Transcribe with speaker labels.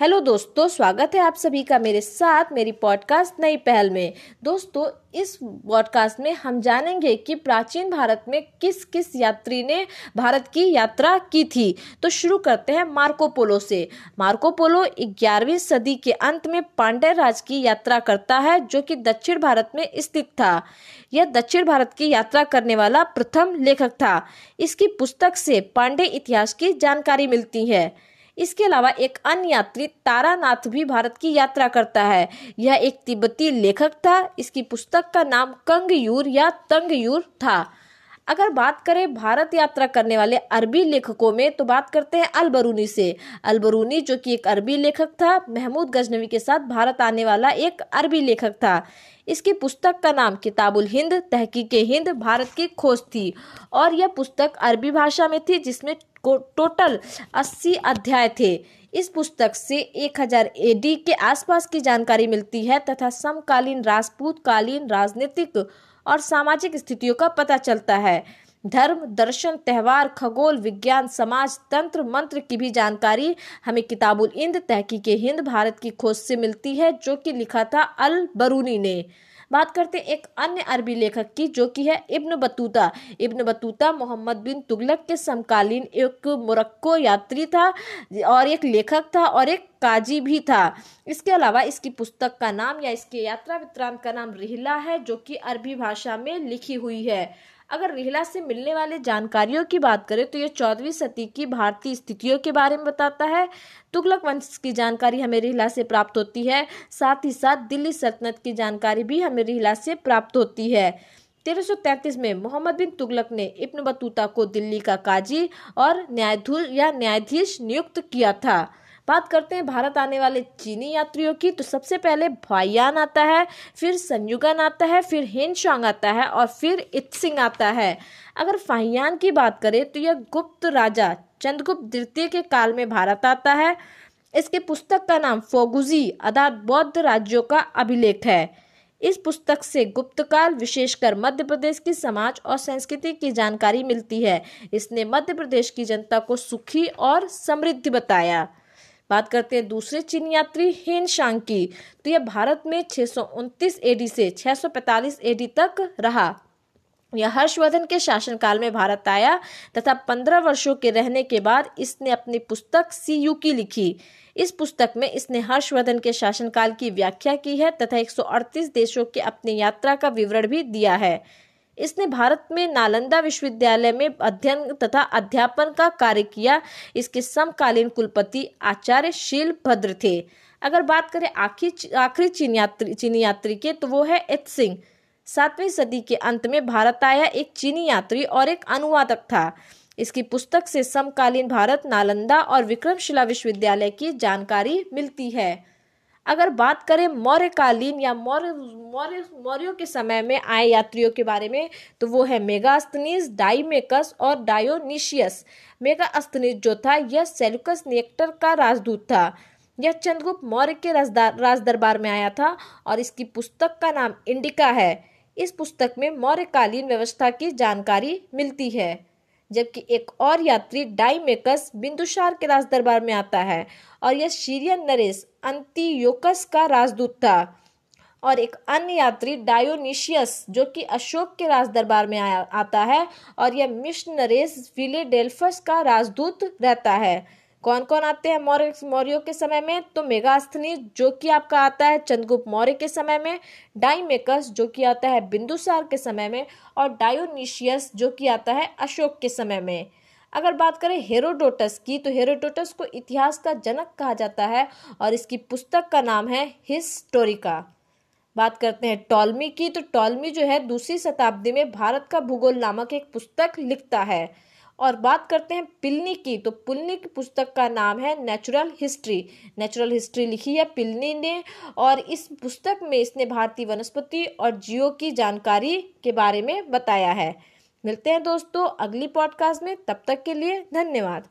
Speaker 1: Hello दोस्तों, स्वागत है आप सभी का मेरे साथ, मेरी पॉडकास्ट नई पहल में। दोस्तों, इस पॉडकास्ट में हम जानेंगे कि प्राचीन भारत में किस किस यात्री ने भारत की यात्रा की थी। तो शुरू करते हैं मार्को पोलो से। मार्को पोलो ग्यारहवीं सदी के अंत में पांड्य राज की यात्रा करता है, जो कि दक्षिण भारत में स्थित था। यह दक्षिण भारत की यात्रा करने वाला प्रथम लेखक था। इसकी पुस्तक से पांडे इतिहास की जानकारी मिलती है। इसके अलावा एक अन्य यात्री तारानाथ भी भारत की यात्रा करता है। यह एक तिब्बती लेखक था। इसकी पुस्तक का नाम कंगयूर या तंगयूर था। अगर बात करें भारत यात्रा करने वाले अरबी लेखकों में तो बात करते हैं अलबरूनी से। अलबरूनी जो कि एक अरबी लेखक था, महमूद गजनवी के साथ भारत आने वाला एक अरबी लेखक था। इसकी पुस्तक का नाम किताबुल हिंद, तहकीक हिंद, भारत की खोज थी। और यह पुस्तक अरबी भाषा में थी, जिसमें टोटल 80 अध्याय थे। इस पुस्तक से 1000 एडी के आसपास की जानकारी मिलती है तथा समकालीन राजपूत कालीन राजनीतिक और सामाजिक स्थितियों का पता चलता है। धर्म, दर्शन, त्यौहार, खगोल, विज्ञान, समाज, तंत्र, मंत्र की भी जानकारी हमें किताबुल इंद तहकीक हिंद भारत की खोज से मिलती है, जो कि लिखा था अल बरूनी ने। बात करते हैं एक अन्य अरबी लेखक की, जो कि है Ibn Battuta. Ibn Battuta Mohammad bin Tughlaq के समकालीन एक मुरक्को यात्री था और एक लेखक था और एक काजी भी था। इसके अलावा इसकी पुस्तक का नाम या इसके यात्रा वित्रांत का नाम रिहला है, जो कि अरबी भाषा में लिखी हुई है। अगर रिहला से मिलने वाले जानकारियों की बात करें तो ये चौदहवीं सदी की भारतीय स्थितियों के बारे में बताता है। तुगलक वंश की जानकारी हमें रिहला से प्राप्त होती है। साथ ही साथ दिल्ली सल्तनत की जानकारी भी हमें रिहला से प्राप्त होती है। 1333 में मोहम्मद बिन तुगलक ने इब्न बतूता को दिल्ली का काजी और न्यायाधीश या न्यायाधीश नियुक्त किया था। बात करते हैं, भारत आने वाले चीनी यात्रियों की। तो सबसे पहले भाईयान आता है, फिर संयुगन आता है, फिर हिनशांग आता है और फिर इत्सिंग आता है। अगर फाहियान की बात करें तो यह गुप्त राजा चंद्रगुप्त द्वितीय के काल में भारत आता है। इसके पुस्तक का नाम फोगुजी, अर्थात बौद्ध राज्यों का अभिलेख है। इस पुस्तक से गुप्त काल, विशेषकर मध्य प्रदेश की समाज और संस्कृति की जानकारी मिलती है। इसने मध्य प्रदेश की जनता को सुखी और समृद्ध बताया। बात करते हैं दूसरे चीन यात्री हिन शांग की। तो यह भारत में छह सौ उनतीस एडी से 645 एडी तक रहा। यह हर्षवर्धन के शासनकाल में भारत आया तथा पंद्रह वर्षों के रहने के बाद इसने अपनी पुस्तक सी यू की लिखी। इस पुस्तक में इसने हर्षवर्धन के शासनकाल की व्याख्या की है तथा 138 देशों के अपनी यात्रा का विवरण भी दिया है। इसने भारत में नालंदा विश्वविद्यालय में अध्ययन तथा अध्यापन का कार्य किया। इसके समकालीन कुलपति आचार्य शील भद्र थे। अगर बात करें आखिरी आखिरी चीन यात्री, चीनी यात्री के तो वो है इत सिंह। सातवीं सदी के अंत में भारत आया एक चीनी यात्री और एक अनुवादक था। इसकी पुस्तक से समकालीन भारत, नालंदा और विक्रमशिला विश्वविद्यालय की जानकारी मिलती है। अगर बात करें मौर्यकालीन या मौर्य मौर्य, मौर्यों के समय में आए यात्रियों के बारे में तो वो है मेगास्तनीस डाइमेकस और डायोनिशियस। मेगास्तनीस जो था, यह सेलुकस नियक्टर का राजदूत था। यह चंद्रगुप्त मौर्य के राज दरबार में आया था और इसकी पुस्तक का नाम इंडिका है। इस पुस्तक में मौर्यकालीन व्यवस्था की जानकारी मिलती है। जबकि एक और यात्री डाइमेकस बिंदुसार के राज दरबार में आता है, और यह सीरियन नरेश अंतियोकस का राजदूत था। और एक अन्य यात्री डायोनिशियस, जो कि अशोक के राज दरबार में आया आता है, और यह मिशन नरेश फिलेडेल्फस का राजदूत रहता है। कौन कौन आते हैं मौर्य, मौर्यों के समय में? तो मेगास्थनी जो कि आपका आता है चंद्रगुप्त मौर्य के समय में, डाइमेकस, जो कि आता है बिंदुसार के समय में, और डायोनिशियस, जो कि आता है अशोक के समय में। अगर बात करें हेरोडोटस की तो हेरोडोटस को इतिहास का जनक कहा जाता है, और इसकी पुस्तक का नाम है हिस्टोरिका। बात करते हैं टॉलमी की तो टॉलमी जो है दूसरी शताब्दी में भारत का भूगोल नामक एक पुस्तक लिखता है। और बात करते हैं पिलनी की। तो पिलनी की पुस्तक का नाम है नेचुरल हिस्ट्री नेचुरल हिस्ट्री लिखी है पिलनी ने और इस पुस्तक में इसने भारतीय वनस्पति और जीव की जानकारी के बारे में बताया है। मिलते हैं दोस्तों अगली पॉडकास्ट में। तब तक के लिए धन्यवाद।